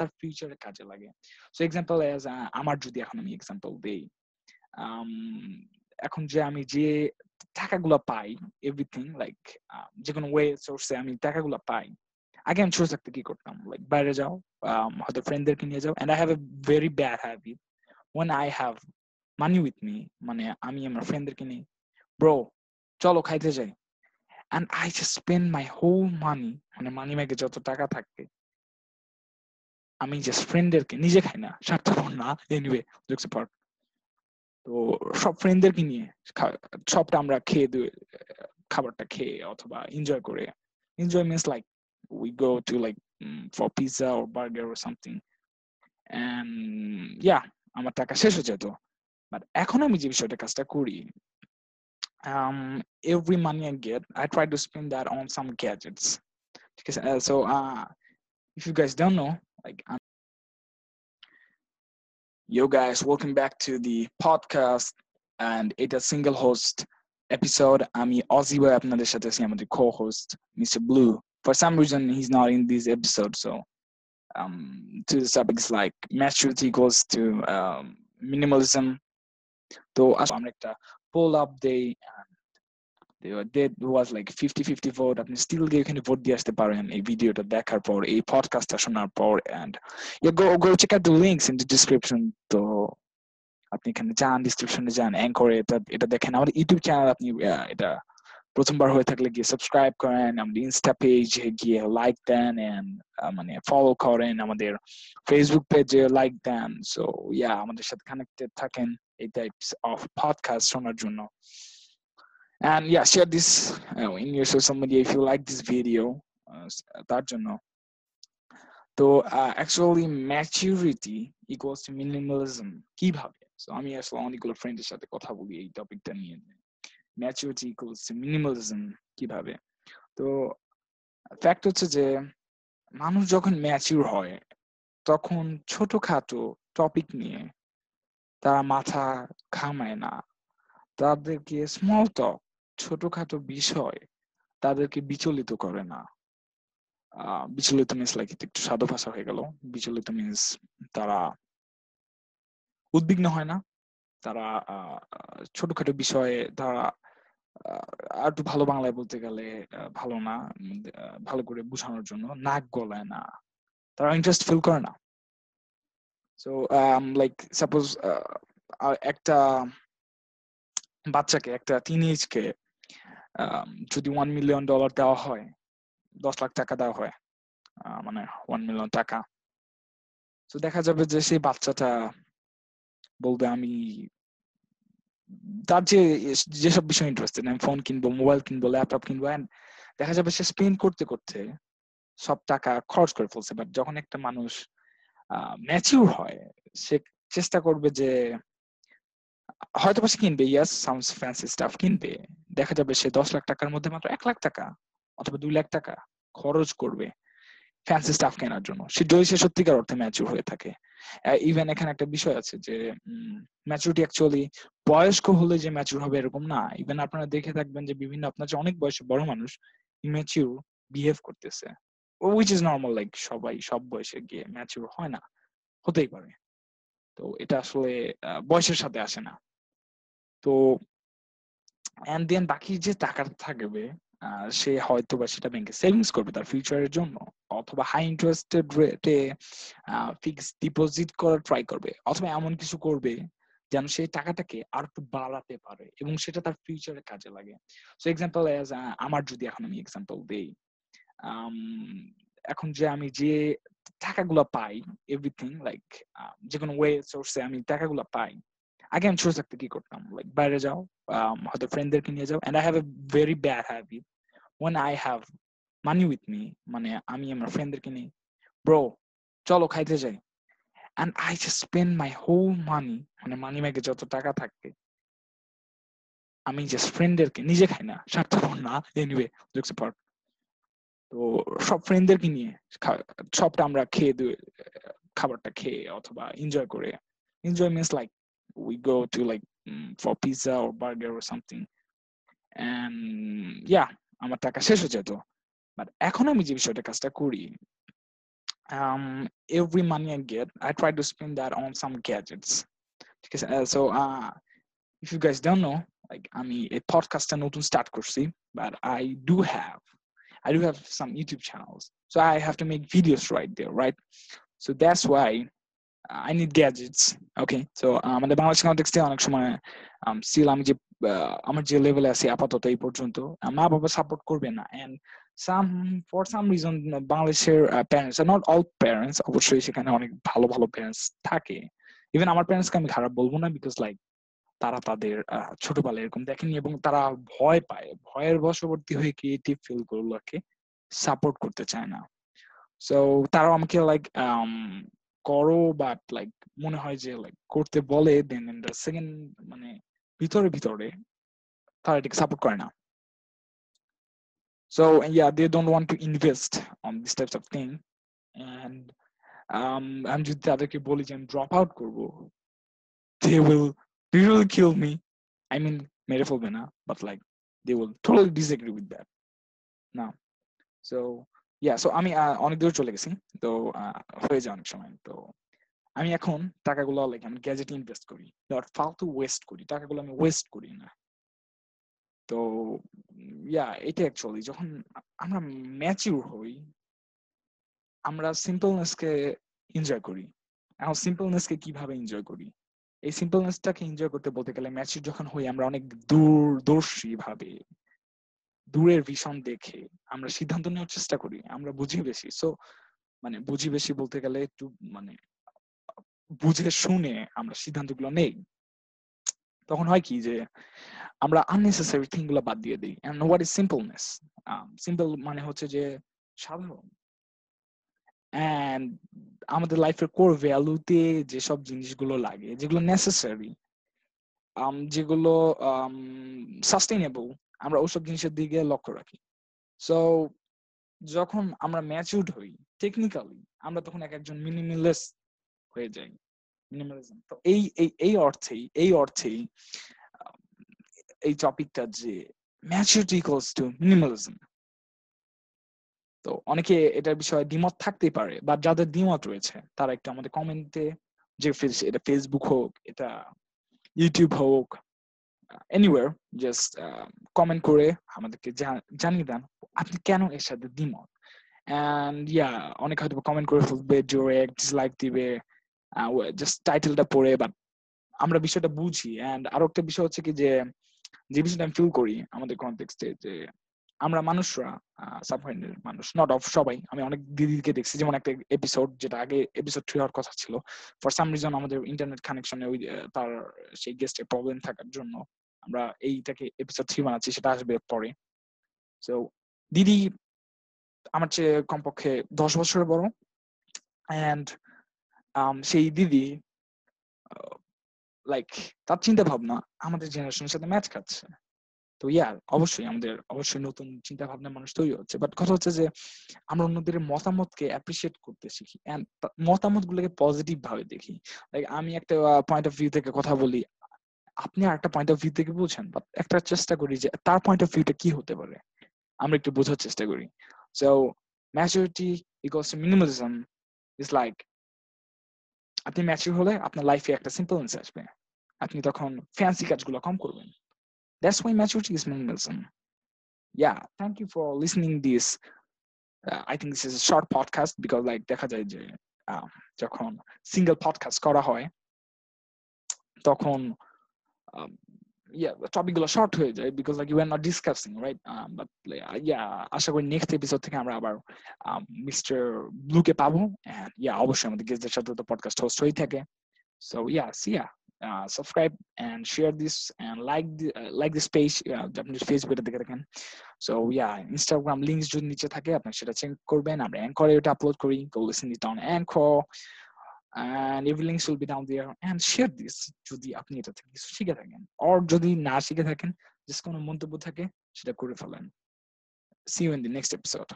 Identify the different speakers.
Speaker 1: তার ফিউচারে কাজে লাগে। সো এক্সাম্পল এজ আমার যদি এখন আমি এক্সাম্পল দেই এখন যে আমি যে টাকাগুলো পাই এভরিথিং লাইক যে কোনো ওয়ে সোর্সে আমি টাকাগুলো পাই, আগে আমি ছোট থাকতে কি করতাম? লাইক বাইরে যাও হয়তো ফ্রেন্ডদেরকে নিয়ে যাও and I have a very bad habit when I have money with me মানে আমি আমার ফ্রেন্ডদেরকে নিই ব্রো চলো খাইতে যাই। And I just spend my whole money মানে মানি ব্যাগে যত টাকা থাকবে আমি জাস্ট ফ্রেন্ডের কে নিজে খাই না স্বার্থপর না এনিওয়ে জোকস পর তো সব ফ্রেন্ডদেরকে নিয়ে সবটা আমরা খেয়ে দিয়ে খাবারটা খেয়ে অথবা এনজয় করে enjoy means like we go to like for pizza or burger or something yeah আমার টাকা শেষ হয়ে যেত। বাট এখন আমি যে বিষয়টা কাজটা করি um every money i get i try to spend that on some gadgets. because uh, so uh if you guys don't know like I'm Yo guys, welcome back to the podcast and it's a single host episode. আমি Aussie বয় আপনাদের সাথে আছি আমাদের co-host Mr. Blue. For some reason he's not in this episode, so um to the subjects like maturity equals to um, minimalism. তো আমরা একটা poll up day And that was like 50-50 vote, আপনি still গিয়ে এখানে vote দিয়ে আসতে পারেন এই ভিডিওটা দেখার পর, এই পডকাস্টটা শোনার পর yeah, go go check out the links in the description. তো আপনি এখানে যান ডিসক্রিপশনে যান অ্যাঙ্করে এটা এটা দেখেন। আমাদের ইউটিউব চ্যানেল আপনি এটা প্রথমবার হয়ে থাকলে গিয়ে সাবস্ক্রাইব করেন, আমাদের ইনস্টা পেজে গিয়ে লাইক দেন এন্ড মানে ফলো করেন আমাদের ফেসবুক পেজে লাইক দেন। সো ইয়া আমাদের সাথে কানেক্টেড থাকেন এই টাইপস অফ পডকাস্ট শোনার জন্য। And yeah share this uh, in your social media if you like this video তার জন্য তো actually maturity equals to minimalism কীভাবে সো আমি আসলে অনেকগুলো ফ্রেন্ডের সাথে কথা বলি এই টপিকটা নিয়ে। ম্যাচুরিটি ইকুয়ালস টু মিনিমালিজম কীভাবে? তো ফ্যাক্ট হচ্ছে যে মানুষ যখন ম্যাচিউর হয় তখন ছোটখাটো টপিক নিয়ে তারা মাথা ঘামায় না। তাদেরকে স্মল টক ছোটখাটো বিষয় তাদেরকে বিচলিত করে না। বিচলিত মিন্স লাইক একটু সাধু ভাষা হয়ে গেল। বিচলিত মিন্স তারা উদ্বিগ্ন হয় না। তারা ছোটখাটো বিষয়ে তারা আর একটু ভালো বাংলায় বলতে গেলে ভালো না ভালো করে বোঝানোর জন্য নাক গলায় না। তারা ইন্টারেস্ট ফিল করে না। সো লাইক সাপোজ একটা বাচ্চাকে, একটা টিনেজকে যদি ওয়ান মিলিয়ন ডলার দেওয়া হয়, দশ লাখ টাকা দেওয়া হয় মানে ওয়ান মিলিয়ন টাকা। তো দেখা যাবে যে সেই বাচ্চাটা বলবে, আমি তার যে যেসব বিষয় ইন্টারেস্টেড আমি ফোন কিনবো মোবাইল কিনবো ল্যাপটপ কিনবো অ্যান্ড দেখা যাবে সে স্পেন্ড করতে করতে সব টাকা খরচ করে ফেলছে। বাট যখন একটা মানুষ ম্যাচিউর হয়, সে চেষ্টা করবে যে হয়তো সে কিনবে ইয়াস সাউন্ডস ফ্যান্সি স্টাফ কিনবে। দেখা যাবে সে দশ লাখ টাকার মধ্যে মাত্র এক লাখ টাকা অথবা দুই লাখ টাকা খরচ করবে ফ্যান্সি স্টাফ কেনার জন্য। সে যদি সে সত্যিকার অর্থে ম্যাচুর হয়ে থাকে। ইভেন এখানে একটা বিষয় আছে যে ম্যাচুরিটি অ্যাকচুয়ালি বয়স্ক হলে যে ম্যাচুর হবে এরকম না। ইভেন আপনারা দেখে থাকবেন যে বিভিন্ন আপনার যে অনেক বয়সে বড় মানুষ ইম্যাচিউর বিহেভ করতেছে। উইচ ইজ নর্মাল লাইক সবাই, সব বয়সে গিয়ে ম্যাচুর হয় না। হতেই পারে। তো এটা আসলে বয়সের সাথে আসে না। তো এন্ড দেন বাকি যে টাকাটা থাকবে সে হয়তো বা সেটা ব্যাংকে সেভিংস করবে তার ফিউচারের জন্য, অথবা হাই ইন্টারেস্টেড রেটে ফিক্স ডিপোজিট করার ট্রাই করবে, অথবা এমন কিছু করবে যেন সেই টাকাটাকে আর একটু বাড়াতে পারে এবং সেটা তার ফিউচারে কাজে লাগে। সো এক্সাম্পল এজ আমার যদি এখন আমি এক্সাম্পল দেই এখন যে আমি যে টাকাগুলো পাই এভরিথিং লাইক যে কোনো ওয়ে সোর্সে আমি টাকাগুলো পাই আগে আমি ছোট থাকতে কি করতাম? লাইক বাইরে যাও হয়তো ফ্রেন্ডদেরকে নিয়ে যাও and I have a very bad habit when I have money with me মানে আমি আমার ফ্রেন্ডদেরকে নিই ব্রো চলো খাইতে যাই। And I just spend my whole money মানে মানি ব্যাগে যত টাকা থাকবে আমি জাস্ট ফ্রেন্ডদেরকে নিজে খাই না, স্বার্থপর না এনিওয়ে জোকস পার্ট তো সব ফ্রেন্ডদেরকে নিয়ে সবটা আমরা খেয়ে খাবারটা খেয়ে, অথবা এনজয় করে enjoy means like we go to like um, for pizza or burger or something and yeah আমার টাকা শেষ হয়ে যেত বাট এখন আমি যে বিষয়টা কাজটা করি um, every money I get, I try to spend that on some gadgets. Because uh, so uh, if you guys don't know, like I mean, a podcast and to start kursi, but I do have, I do have some YouTube channels, so I have to make videos right there, right? So that's why I need gadgets. Okay, so আমাদের বাংলাদেশ কনটেক্সটে অনেক সময় still আমি যে আমার যে লেভেলে আছি আপাতত এই পর্যন্ত মা বাবা সাপোর্ট করবে না। And some for some reason বাংলাদেশের প্যারেন্টস নট অল প্যারেন্টস অবশ্যই সেখানে অনেক ভালো ভালো প্যারেন্টস থাকে। ইভেন আমার প্যারেন্টসকে আমি খারাপ বলব না বিকজ লাইক তারা তাদের ছোটবেলায় এরকম দেখেনি এবং তারা ভয় পায়। ভয়ের বশবর্তী হয়ে ক্রিয়েটিভ ফিল গুলোকে সাপোর্ট করতে চায় না। সো তারাও আমাকে লাইক করো বাট লাইক মনে হয় যে লাইক করতে বলে দেন ইন দ্য সেকেন্ড মানে ভিতরে ভিতরে তারা এটাকে সাপোর্ট করে না so yeah they don't want to invest on these types of thing and um আমি যদি তাদেরকে বলি যে আমি ড্রপ আউট করব they will they will kill me i mean মেরে ফেলবে না but like they will totally disagree with that now so yeah, so আমি অনেক দূর চলে গেছি, তো হয়ে যায় অনেক সময়। তো আমি এখন টাকাগুলো লাইক আমি গ্যাজেট ইনভেস্ট করি নট ফালতু ওয়েস্ট করি, টাকাগুলো আমি ওয়েস্ট করি না। তো ইয়া এটা অ্যাকচুয়ালি যখন আমরা ম্যাচিউর হই, আমরা সিম্পলনেসকে এনজয় করি। এখন সিম্পলনেসকে কীভাবে এনজয় করি? এই সিম্পলনেসটাকে এনজয় করতে বলতে গেলে ম্যাচিউর যখন হই, আমরা অনেক দূরদর্শী ভাবে দূরের ভীষণ দেখে আমরা সিদ্ধান্ত নেওয়ার চেষ্টা করি, আমরা বুঝি বেশি। সো মানে বুঝি বেশি বলতে গেলে একটু মানে বুঝে শুনে আমরা সিদ্ধান্তগুলো নেই। তখন হয় কি যে, আমরা আননেসেসারি থিংগুলো বাদ দিয়ে দিই। And what is simpleness simple মানে হচ্ছে যে, সাধারণ। অ্যান্ড আমাদের লাইফের কোর ভ্যালুতে যেসব জিনিসগুলো লাগে, যেগুলো নেসেসারি যেগুলো সাস্টেনেবল আমরা ওসব জিনিসের দিকে লক্ষ্য রাখি। সো যখন আমরা ম্যাচিউড হই টেকনিক্যালি আমরা তখন এক একজন মিনিমালিস হয়ে যাই। মিনিমালিজম তো এই এই এই অর্থেই এই অর্থেই এই টপিকটা যে ম্যাচিউরিটি ইকুয়ালস টু মিনিমালিজম তো অনেকে এটার বিষয়ে দ্বিমত থাকতেই পারে বা যাদের দ্বিমত রয়েছে, তারা একটু আমাদের কমেন্টে যে এটা ফেসবুক হোক, এটা ইউটিউব হোক এনিওয়ার জাস্ট কমেন্ট করে আমাদেরকে জানিয়ে দেন, আপনি কেন এর সাথে দ্বিমত? অ্যান্ড ইয়া অনেক হয়তো কমেন্ট করে ফেলবে জোরে ডিসলাইক দিবে জাস্ট টাইটেলটা পড়ে বাট আমরা বিষয়টা বুঝি। অ্যান্ড আরও একটা বিষয় হচ্ছে কি যে যে বিষয়টা আমি ফিল করি আমাদের কনটেক্সটে যে, আমরা মানুষরা সাবমারিনের মানুষ নট অফ সবাই, আমি অনেক দিদিকে দেখছি, যেমন একটা এপিসোড যেটা আগে এপিসোড থ্রি হওয়ার কথা ছিল ফর সাম রিজন আমাদের ইন্টারনেট কানেকশনে ওই তার সেই গেস্টের প্রবলেম থাকার জন্য আমরা এইটাকে এপিসোড থ্রি বানাচ্ছি, সেটা আসবে পরে। সো দিদি আমার চেয়ে কমপক্ষে দশ বছরের বড়। অ্যান্ড সেই দিদি লাইক তার চিন্তা ভাবনা আমাদের জেনারেশনের সাথে ম্যাচ খাচ্ছে। তো ইয়ার অবশ্যই আমাদের, অবশ্যই নতুন চিন্তা ভাবনা মানুষ তৈরি হচ্ছে। বাট কথা হচ্ছে যে, আমরা অন্যদের মতামতকে অ্যাপ্রিসিয়েট করতে শিখি। মতামত গুলোকে পজিটিভ ভাবে দেখি। লাইক আমি একটা পয়েন্ট অফ ভিউ থেকে কথা বলি। আপনি আর একটা পয়েন্ট অফ ভিউ থেকে বুঝেন বাট একটা চেষ্টা করি যে তার পয়েন্ট অফ ভিউটা কি হতে পারে আমরা একটু বোঝার চেষ্টা করি so maturity equals to minimalism is like আপনি ম্যাচিউর হলে আপনার লাইফে একটা সিম্পলনেস আসবে আপনি তখন ফ্যান্সি কাজগুলো কম করবেন why maturity is minimalism. Yeah, thank you for listening this. Uh, I think this is a short podcast because দেখা যায় যে যখন সিঙ্গেল পডকাস্ট করা হয় তখন yeah টপিকগুলো শর্ট হয়ে যায় বিকজ লাইক ইউ আর আশা করি নেক্সট এপিসোড থেকে আমরা আবার মিস্টার ব্লুকে পাবো অবশ্যই আমাদের গেস্টদের সাথে তো থাকে। So yeah uh, subscribe and share this and like the, uh, like this page আপনি ফেসবুকে দেখে দেখেন সো ইয়া ইনস্টাগ্রাম লিংকস যদি নিচে থাকে আপনি সেটা চেক করবেন আমরা অ্যাঙ্করে এটা আপলোড করি go listen it on Anchor and every links will be down there and share this যদি আপনি এটা থেকে কিছু শিখে থাকেন or যদি না শিখে থাকেন just কোনো মন্তব্য থাকে সেটা করে ফেলেন see you in the next episode